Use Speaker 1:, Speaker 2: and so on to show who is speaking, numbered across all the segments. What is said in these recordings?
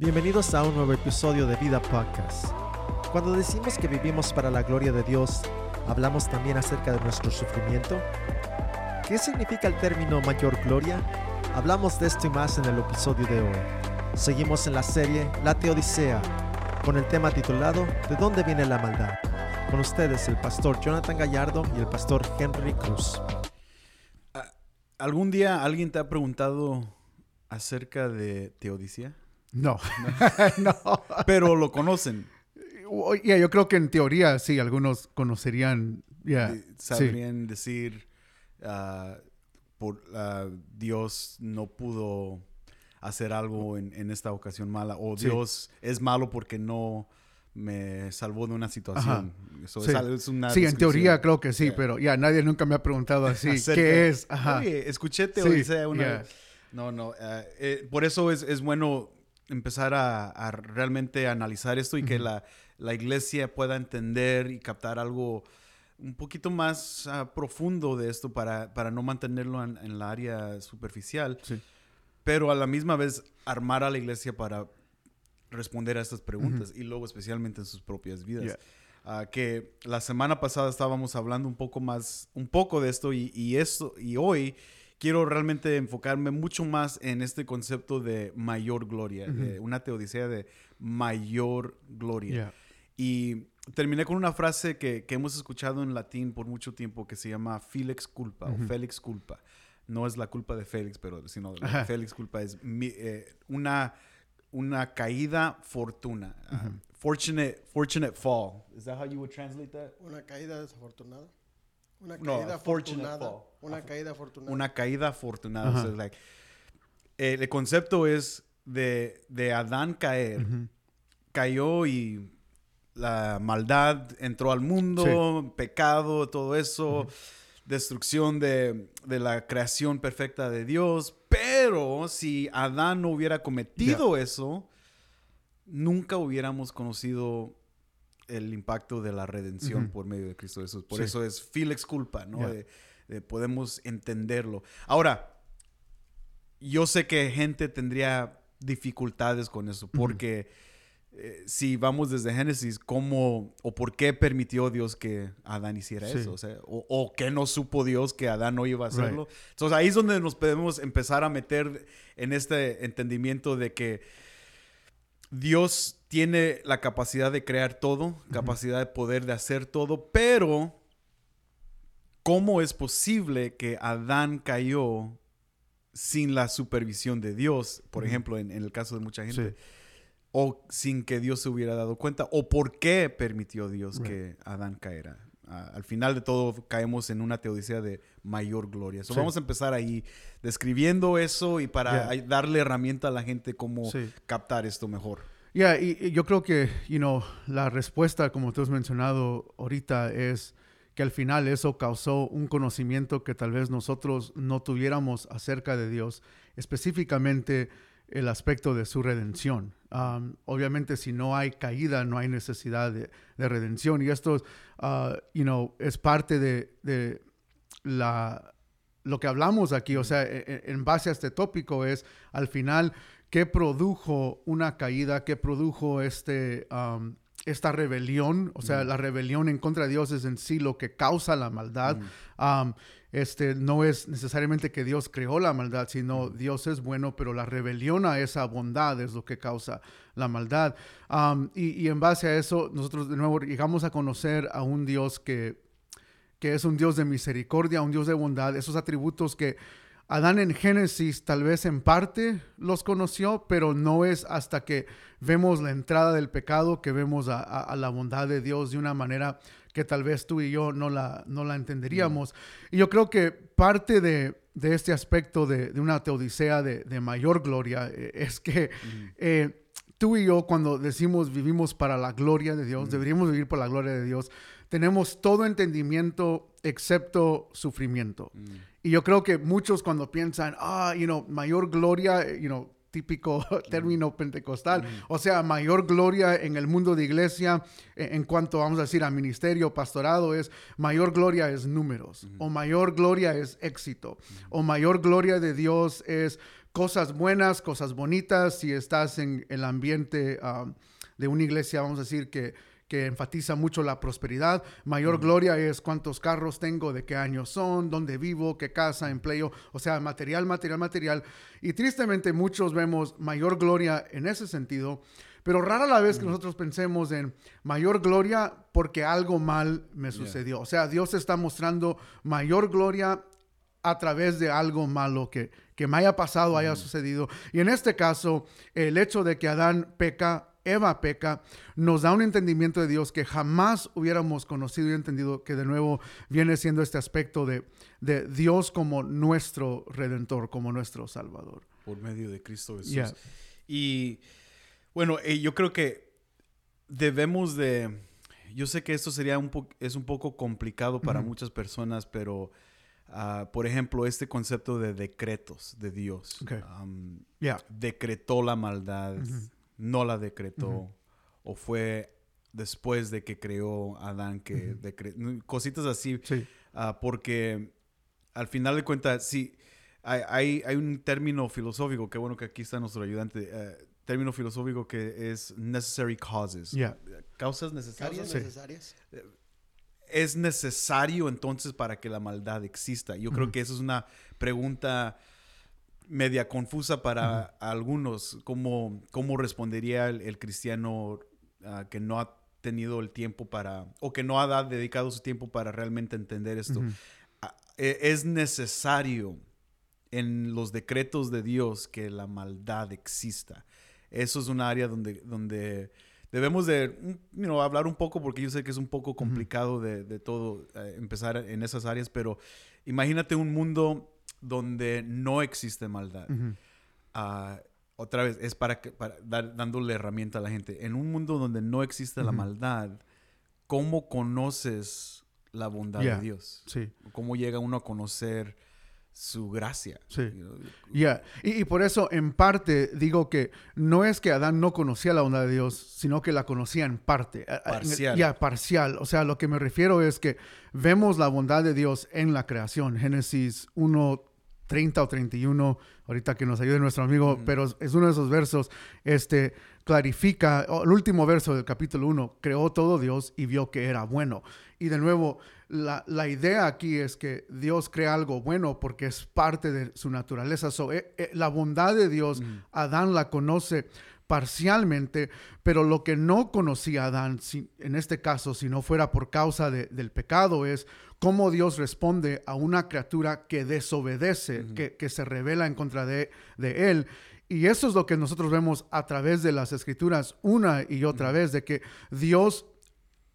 Speaker 1: Bienvenidos a un nuevo episodio de Vida Podcast. Cuando decimos que vivimos para la gloria de Dios, ¿hablamos también acerca de nuestro sufrimiento? ¿Qué significa el término mayor gloria? Hablamos de esto y más en el episodio de hoy. Seguimos en la serie La Teodicea, con el tema titulado ¿De dónde viene la maldad? Con ustedes el pastor Jonathan Gallardo y el pastor Henry Cruz.
Speaker 2: ¿Algún día alguien te ha preguntado acerca de Teodicea?
Speaker 3: No, no.
Speaker 2: Pero lo conocen.
Speaker 3: Yeah, yo creo que en teoría sí, algunos conocerían. yeah, sí.
Speaker 2: Sabrían decir, ah, por, ah, Dios no pudo hacer algo en, en esta ocasión mala, o
Speaker 3: Sí.
Speaker 2: Dios es malo porque no me salvó de una situación. Eso
Speaker 3: Sí.
Speaker 2: al- es una
Speaker 3: Sí, en teoría creo que sí,
Speaker 2: Yeah.
Speaker 3: pero ya nadie nunca me ha preguntado así. ¿Qué es? Ajá.
Speaker 2: Oye, escuché Teodicea una. No, no. ah, eh, por eso es, es bueno empezar a, a realmente analizar esto y que
Speaker 3: Ujú.
Speaker 2: la, la iglesia pueda entender y captar algo un poquito más ah, profundo de esto para, para no mantenerlo en, en la área superficial,
Speaker 3: Sí.
Speaker 2: pero a la misma vez armar a la iglesia para responder a estas preguntas y luego especialmente en sus propias vidas.
Speaker 3: Yeah.
Speaker 2: Ah, que la semana pasada estábamos hablando un poco más, un poco de esto y, y esto y hoy quiero realmente enfocarme mucho más en este concepto de mayor gloria, de una teodicea de mayor gloria.
Speaker 3: Yeah.
Speaker 2: Y terminé con una frase que, que hemos escuchado en latín por mucho tiempo que se llama Felix culpa o Félix culpa. No es la culpa de Félix, pero sino la
Speaker 3: Ajá.
Speaker 2: Félix culpa es mi- eh, una, una caída fortuna. Uh, fortunate, fortunate fall. Is that how you would translate that?
Speaker 4: Una caída desafortunada. Una caída afortunada. Una
Speaker 2: Af-
Speaker 4: caída afortunada.
Speaker 2: Una caída afortunada. So, like, eh, el concepto es de, de Adán caer. Cayó y la maldad entró al mundo, pecado, todo eso, destrucción de, de la creación perfecta de Dios. Pero si Adán no hubiera cometido eso, nunca hubiéramos conocido el impacto de la redención
Speaker 3: Ujú.
Speaker 2: por medio de Cristo Jesús. Por
Speaker 3: Sí.
Speaker 2: eso es Felix culpa, ¿no?
Speaker 3: Ya.
Speaker 2: De- de podemos entenderlo. Ahora, yo sé que gente tendría dificultades con eso, porque eh, si vamos desde Génesis, ¿cómo o por qué permitió Dios que Adán hiciera
Speaker 3: Sí.
Speaker 2: eso? O, sea, o, o qué no supo Dios que Adán no iba a
Speaker 3: Right.
Speaker 2: hacerlo. Entonces ahí es donde nos podemos empezar a meter en este entendimiento de que Dios tiene la capacidad de crear todo, capacidad de poder de hacer todo, pero ¿cómo es posible que Adán cayó sin la supervisión de Dios? Por ejemplo, en, en el caso de mucha gente.
Speaker 3: Sí.
Speaker 2: O sin que Dios se hubiera dado cuenta. ¿O por qué permitió Dios
Speaker 3: Right.
Speaker 2: que Adán caera? Al final de todo caemos en una teodicea de mayor gloria. So,
Speaker 3: Sí.
Speaker 2: Vamos a empezar ahí describiendo eso y para
Speaker 3: Yeah.
Speaker 2: darle herramienta a la gente cómo
Speaker 3: Sí.
Speaker 2: captar esto mejor.
Speaker 3: Yeah, y, yo creo que, you know, la respuesta, como tú has mencionado ahorita, es que al final eso causó un conocimiento que tal vez nosotros no tuviéramos acerca de Dios, específicamente el aspecto de su redención. Um, obviamente, si no hay caída, no hay necesidad de, de redención. Y esto, uh, you know, es parte de, de la, lo que hablamos aquí, o sea, e- e- en base a este tópico es al final qué produjo una caída, qué produjo este, um, esta rebelión, o sea, la rebelión en contra de Dios es en sí lo que causa la maldad. Um, este, no es necesariamente que Dios creó la maldad, sino Dios es bueno, pero la rebelión a esa bondad es lo que causa la maldad. Um, y, y en base a eso, nosotros de nuevo llegamos a conocer a un Dios que que es un Dios de misericordia, un Dios de bondad, esos atributos que Adán en Génesis tal vez en parte los conoció, pero no es hasta que vemos la entrada del pecado que vemos a, a- a la bondad de Dios de una manera que tal vez tú y yo no la, no la entenderíamos. Y yo creo que parte de, de este aspecto de, de una teodicea de, de mayor gloria eh, es que eh, tú y yo cuando decimos vivimos para la gloria de Dios, deberíamos vivir por la gloria de Dios, tenemos todo entendimiento excepto sufrimiento. Y yo creo que muchos cuando piensan, ah, you know, mayor gloria, you know, típico término pentecostal, o sea, mayor gloria en el mundo de iglesia eh, en cuanto, vamos a decir, a ministerio, pastorado, es mayor gloria es números, o mayor gloria es éxito, o mayor gloria de Dios es cosas buenas, cosas bonitas, si estás en el ambiente um, de una iglesia, vamos a decir, que, que enfatiza mucho la prosperidad. Mayor gloria es cuántos carros tengo, de qué años son, dónde vivo, qué casa, empleo, o sea, material, material, material. Y tristemente muchos vemos mayor gloria en ese sentido, pero rara la vez que nosotros pensemos en mayor gloria porque algo mal me sucedió. O sea, Dios está mostrando mayor gloria a través de algo malo que, que me haya pasado, haya sucedido. Y en este caso, el hecho de que Adán peca, Eva peca, nos da un entendimiento de Dios que jamás hubiéramos conocido y entendido, que de nuevo viene siendo este aspecto de, de Dios como nuestro redentor, como nuestro salvador.
Speaker 2: Por medio de Cristo Jesús.
Speaker 3: Yeah.
Speaker 2: Y bueno, eh, yo creo que debemos de... Yo sé que esto sería un es un poco complicado para muchas personas, pero ah, por ejemplo, este concepto de decretos de Dios.
Speaker 3: Ok.
Speaker 2: Am,
Speaker 3: Ya.
Speaker 2: decretó la maldad, no la decretó, o fue después de que creó Adán que decre- cositas así,
Speaker 3: Sí.
Speaker 2: ah, porque al final de cuentas, sí, hay, hay, hay un término filosófico, qué bueno que aquí está nuestro ayudante, eh, término filosófico que es necessary causes.
Speaker 3: Ya.
Speaker 2: Causas necesarias.
Speaker 4: Causas necesarias.
Speaker 2: es necesario entonces para que la maldad exista? Yo creo que esa es una pregunta media confusa para algunos. ¿Cómo, cómo respondería el, el cristiano ah, que no ha tenido el tiempo para, o que no ha dedicado su tiempo para realmente entender esto? Ah, e- Es necesario en los decretos de Dios que la maldad exista. Eso es un área donde, donde debemos de mm, you know, hablar un poco, porque yo sé que es un poco complicado de, de todo eh, empezar en esas áreas, pero imagínate un mundo donde no existe maldad. Ah, otra vez, es para, que, para dar, dándole herramienta a la gente. En un mundo donde no existe la maldad, ¿cómo conoces la bondad
Speaker 3: Yeah.
Speaker 2: de Dios?
Speaker 3: Sí.
Speaker 2: ¿Cómo llega uno a conocer su gracia?
Speaker 3: Sí.
Speaker 2: You know,
Speaker 3: Ya, y, y por eso en parte digo que no es que Adán no conocía la bondad de Dios, sino que la conocía en parte.
Speaker 2: Parcial.
Speaker 3: Ya, parcial. O sea, lo que me refiero es que vemos la bondad de Dios en la creación. Génesis 1, 30 o 31, ahorita que nos ayude nuestro amigo, pero es- uno de esos versos, este, clarifica, el último verso del capítulo 1, creó todo Dios y vio que era bueno. Y de nuevo, la, la idea aquí es que Dios crea algo bueno porque es parte de su naturaleza. So, eh, eh, la bondad de Dios, Adán la conoce parcialmente, pero lo que no conocía Adán, si- en este caso, si no fuera por causa de- del pecado, es cómo Dios responde a una criatura que desobedece, que, que se revela en contra de, de él. Y eso es lo que nosotros vemos a través de las escrituras una y otra vez, de que Dios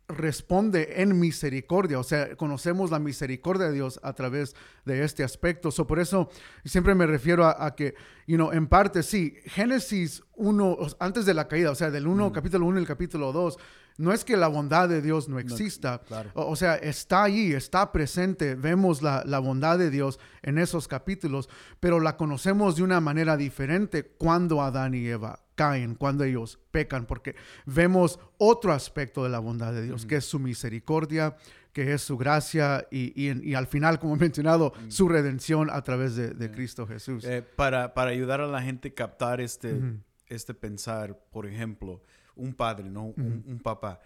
Speaker 3: responde en misericordia, o sea, conocemos la misericordia de Dios a través de este aspecto. So, por eso siempre me refiero a, a que, you know, en parte sí, Génesis 1, o sea, antes de la caída, o sea, del 1, capítulo 1 y el capítulo 2, no es que la bondad de Dios no exista,
Speaker 2: claro.
Speaker 3: o, o sea, está allí, está presente, vemos la, la bondad de Dios en esos capítulos, pero la conocemos de una manera diferente cuando Adán y Eva caen, cuando ellos pecan, porque vemos otro aspecto de la bondad de Dios, que es su misericordia, que es su gracia y, y- y al final, como he mencionado, su redención a través de, de Cristo Jesús.
Speaker 2: Eh, para, para ayudar a la gente a captar este, este pensar, por ejemplo, un padre, ¿no? Un, un papá.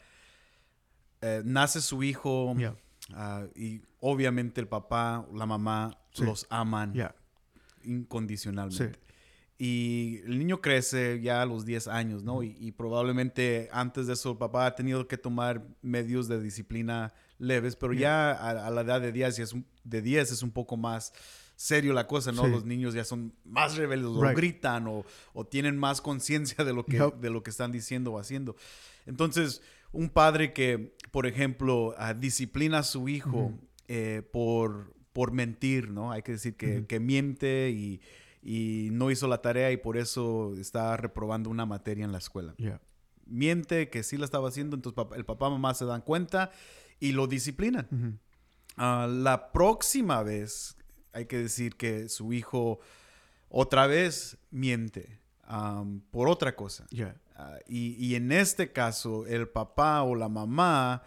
Speaker 2: Eh, nace su hijo
Speaker 3: Yeah.
Speaker 2: ah, y obviamente el papá, la mamá
Speaker 3: Sí.
Speaker 2: los aman incondicionalmente. Y el niño crece ya a los 10 años, ¿no? y, y probablemente antes de eso el papá ha tenido que tomar medios de disciplina leves, pero ya a, a la edad de 10, ya es un- de 10 es un poco más serio la cosa, ¿no?
Speaker 3: Sí.
Speaker 2: Los niños ya son más rebeldes, o gritan, o, o tienen más conciencia de, lo que-
Speaker 3: Yep.
Speaker 2: de lo que están diciendo o haciendo. Entonces, un padre que, por ejemplo, ah, disciplina a su hijo eh, por, por mentir, ¿no? Hay que decir que, que miente y, y no hizo la tarea y por eso está reprobando una materia en la escuela. Miente que sí la estaba haciendo, entonces el papá y mamá se dan cuenta y lo disciplinan. Ah, la próxima vez hay que decir que su hijo otra vez miente por otra cosa. Ah, y, y en este caso, el papá o la mamá,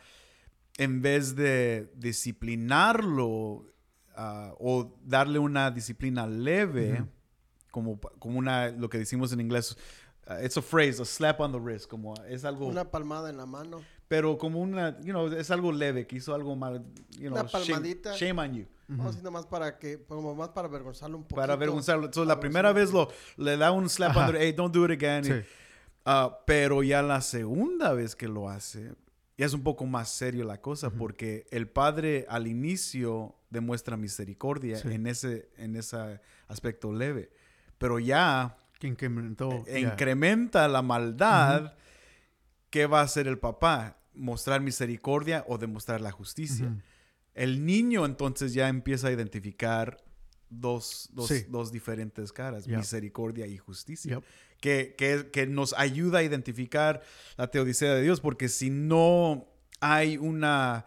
Speaker 2: en vez de disciplinarlo ah, o darle una disciplina leve, como, como una, lo que decimos en inglés, uh, it's a phrase, a slap on the wrist, como es algo,
Speaker 4: Una palmada en la mano.
Speaker 2: pero como una, you know, es algo leve, que hizo algo mal, you know,
Speaker 4: Una
Speaker 2: shame-
Speaker 4: palmadita.
Speaker 2: shame on you.
Speaker 4: O así nomás para que, como más para avergonzarlo un poquito.
Speaker 2: para avergonzarlo. Entonces, la primera vez lo, le da un slap
Speaker 3: Ajá.
Speaker 2: under, hey, don't do it again. y-
Speaker 3: Sí.
Speaker 2: ah, pero ya la segunda vez que lo hace, ya es un poco más serio la cosa, porque el padre al inicio demuestra misericordia
Speaker 3: Sí.
Speaker 2: en, ese, en ese aspecto leve. Pero ya
Speaker 3: Que incrementó.
Speaker 2: eh,
Speaker 3: ya.
Speaker 2: incrementa la maldad, ¿qué va a hacer el papá? ¿Mostrar misericordia o demostrar la justicia? El niño entonces ya empieza a identificar dos, dos,
Speaker 3: Sí.
Speaker 2: dos diferentes caras, misericordia y justicia, que, que- que nos ayuda a identificar la teodicea de Dios, porque si no hay una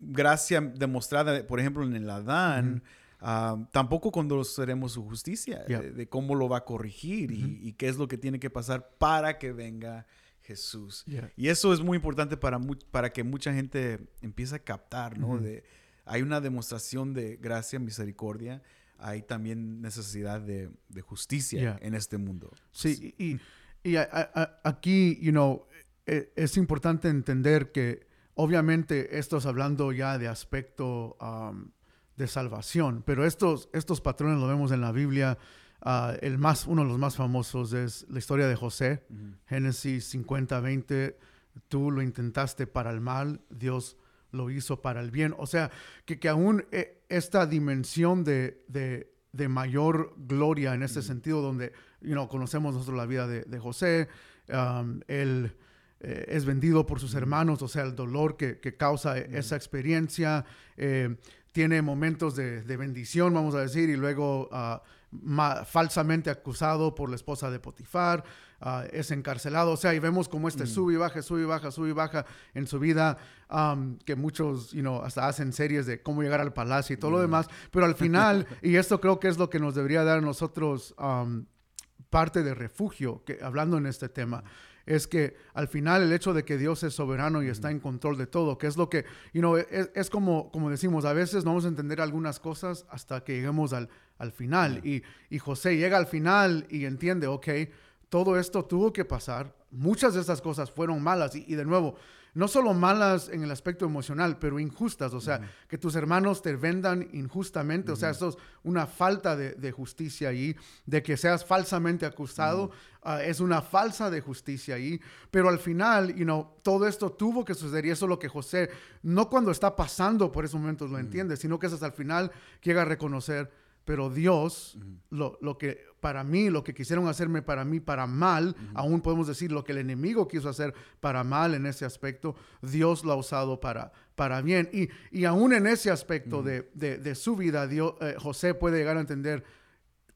Speaker 2: gracia demostrada, por ejemplo, en el Adán, ah, tampoco conoceremos su justicia,
Speaker 3: Yep.
Speaker 2: de, de cómo lo va a corregir y, y qué es lo que tiene que pasar para que venga Jesús.
Speaker 3: Yeah.
Speaker 2: Y eso es muy importante para, mu- para que mucha gente empiece a captar, ¿no? De, hay una demostración de gracia, misericordia, hay también necesidad de, de justicia
Speaker 3: Yeah.
Speaker 2: en este mundo.
Speaker 3: Sí, y, y- y a- a- a- aquí, you know, e- es importante entender que obviamente esto es hablando ya de aspecto um, de salvación, pero estos, estos patrones lo vemos en la Biblia. Ah, el más, uno de los más famosos es la historia de José, Génesis 50, 20. Tú lo intentaste para el mal, Dios lo hizo para el bien. O sea, que, que aún eh, esta dimensión de, de- de mayor gloria en ese sentido, donde you know, conocemos nosotros la vida de, de José, um, él eh, es vendido por sus hermanos, o sea, el dolor que, que causa esa experiencia, eh, tiene momentos de, de bendición, vamos a decir, y luego ah, falsamente acusado por la esposa de Potifar, ah, es encarcelado, o sea, y vemos como este sube y baja, sube y baja, sube y baja en su vida, um, que muchos, you know, hasta hacen series de cómo llegar al palacio y todo lo demás, pero al final, y esto creo que es lo que nos debería dar a nosotros um, parte de refugio, que, hablando en este tema, es que al final el hecho de que Dios es soberano y está en control de todo, que es lo que, you know, es, es como, como decimos, a veces no vamos a entender algunas cosas hasta que lleguemos al, al final. Y, y José llega al final y entiende, ok, todo esto tuvo que pasar, muchas de estas cosas fueron malas. Y, y de nuevo, no solo malas en el aspecto emocional, pero injustas, o sea, que tus hermanos te vendan injustamente, o sea, eso es una falta de, de justicia ahí, de que seas falsamente acusado, ah, es una falsa de justicia ahí, pero al final, you know, todo esto tuvo que suceder. Y eso es lo que José, no cuando está pasando por esos momentos lo entiende, sino que es hasta el final que llega a reconocer, pero Dios, lo, lo que para mí, lo que quisieron hacerme para mí para mal, aún podemos decir lo que el enemigo quiso hacer para mal en ese aspecto, Dios lo ha usado para, para bien. Y, y aún en ese aspecto de, de- de su vida, Dios, eh, José puede llegar a entender,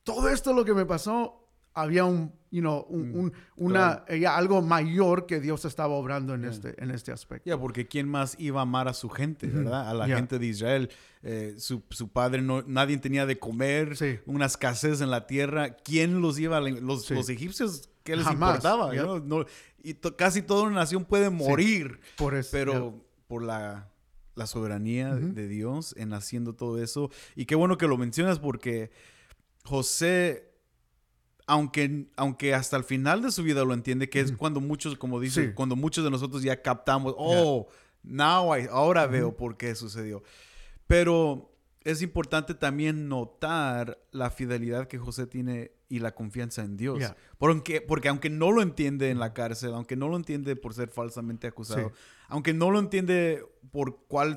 Speaker 3: todo esto lo que me pasó, había un, you know, un, un- una, eh, ya algo mayor que Dios estaba obrando en, este, en este aspecto.
Speaker 2: Ya, porque ¿quién más iba a amar a su gente, verdad? A la
Speaker 3: Ya.
Speaker 2: gente de Israel. Eh, su, su padre, no, nadie tenía de comer,
Speaker 3: Sí.
Speaker 2: una escasez en la tierra. ¿Quién los iba a... Los,
Speaker 3: Sí.
Speaker 2: los egipcios, ¿qué les
Speaker 3: Jamás,
Speaker 2: importaba? ¿no? No- y to- casi toda una nación puede morir.
Speaker 3: Por eso,
Speaker 2: Pero por la, la soberanía de Dios en haciendo todo eso. Y qué bueno que lo mencionas porque José, aunque, aunque hasta el final de su vida lo entiende, que es cuando muchos, como dice,
Speaker 3: Sí.
Speaker 2: cuando muchos de nosotros ya captamos, oh, now I- ahora veo por qué sucedió. Pero es importante también notar la fidelidad que José tiene y la confianza en Dios.
Speaker 3: Ya.
Speaker 2: Porque, porque aunque no lo entiende en la cárcel, aunque no lo entiende por ser falsamente acusado,
Speaker 3: Sí.
Speaker 2: aunque no lo entiende por cuál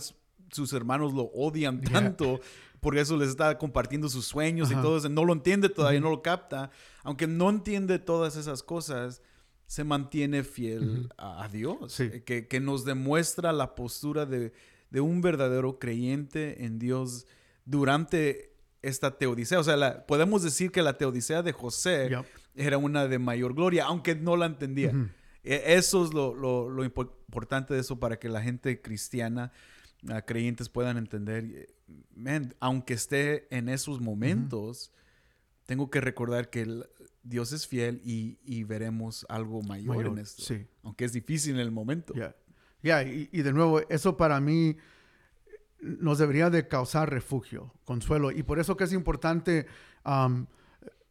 Speaker 2: sus hermanos lo odian tanto, por eso les está compartiendo sus sueños y todo eso, no lo entiende todavía, no lo capta, aunque no entiende todas esas cosas, se mantiene fiel a, a Dios,
Speaker 3: Sí.
Speaker 2: eh, que, que nos demuestra la postura de, de un verdadero creyente en Dios durante esta teodicea. O sea, la- podemos decir que la teodicea de José
Speaker 3: Yep.
Speaker 2: era una de mayor gloria, aunque no la entendía. E- Eso es lo, lo- lo impo- importante de eso para que la gente cristiana, ah, creyentes puedan entender. Man, aunque esté en esos momentos, tengo que recordar que el- Dios es fiel y, y veremos algo mayor,
Speaker 3: Mayor,
Speaker 2: en esto.
Speaker 3: sí.
Speaker 2: Aunque es difícil en el momento.
Speaker 3: Ya, Ya, y, y de nuevo, eso para mí nos debería de causar refugio, consuelo. Y por eso que es importante, um,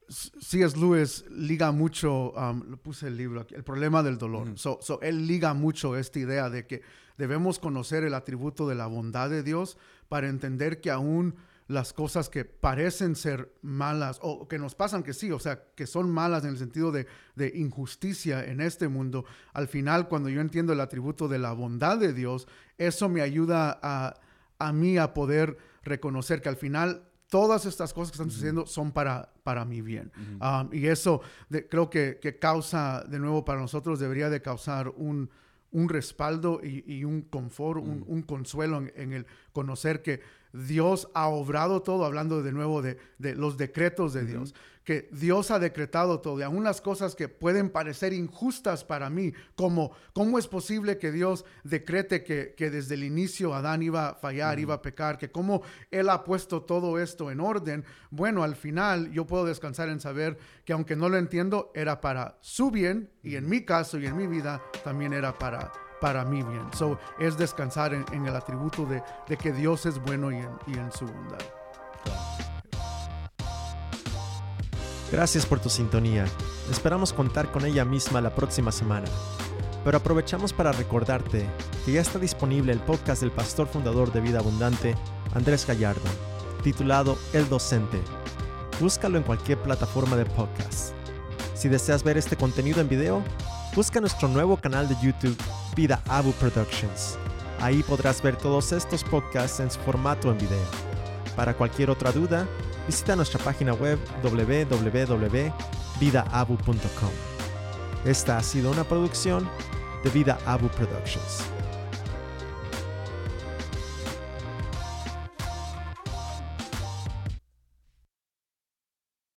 Speaker 3: C.S. Lewis liga mucho, um, lo puse el libro aquí, el problema del dolor. so, so él liga mucho esta idea de que debemos conocer el atributo de la bondad de Dios para entender que aún las cosas que parecen ser malas o que nos pasan que sí, o sea, que son malas en el sentido de, de injusticia en este mundo, al final cuando yo entiendo el atributo de la bondad de Dios, eso me ayuda a, a mí a poder reconocer que al final todas estas cosas que están sucediendo son para, para mi bien. Um, y eso de- creo que, que causa, de nuevo, para nosotros debería de causar un, un respaldo y, y un confort, un, un consuelo en, en el conocer que Dios ha obrado todo, hablando de nuevo de, de los decretos de Dios, que Dios ha decretado todo, y aún las cosas que pueden parecer injustas para mí, como cómo es posible que Dios decrete que, que desde el inicio Adán iba a fallar, iba a pecar, que cómo Él ha puesto todo esto en orden, bueno, al final yo puedo descansar en saber que aunque no lo entiendo, era para su bien, y en mi caso y en mi vida también era para para mi bien. So, es descansar en, en el atributo de, de que Dios es bueno y en, y en su bondad.
Speaker 1: Gracias por tu sintonía. Esperamos contar con ella misma la próxima semana. Pero aprovechamos para recordarte que ya está disponible el podcast del pastor fundador de Vida Abundante, Andrés Gallardo, titulado El Docente. Búscalo en cualquier plataforma de podcast. Si deseas ver este contenido en video, busca nuestro nuevo canal de YouTube, Vida Abu Productions. Ahí podrás ver todos estos podcasts en su formato en video. Para cualquier otra duda, visita nuestra página web www.vidaabu.com. Esta ha sido una producción de Vida Abu Productions.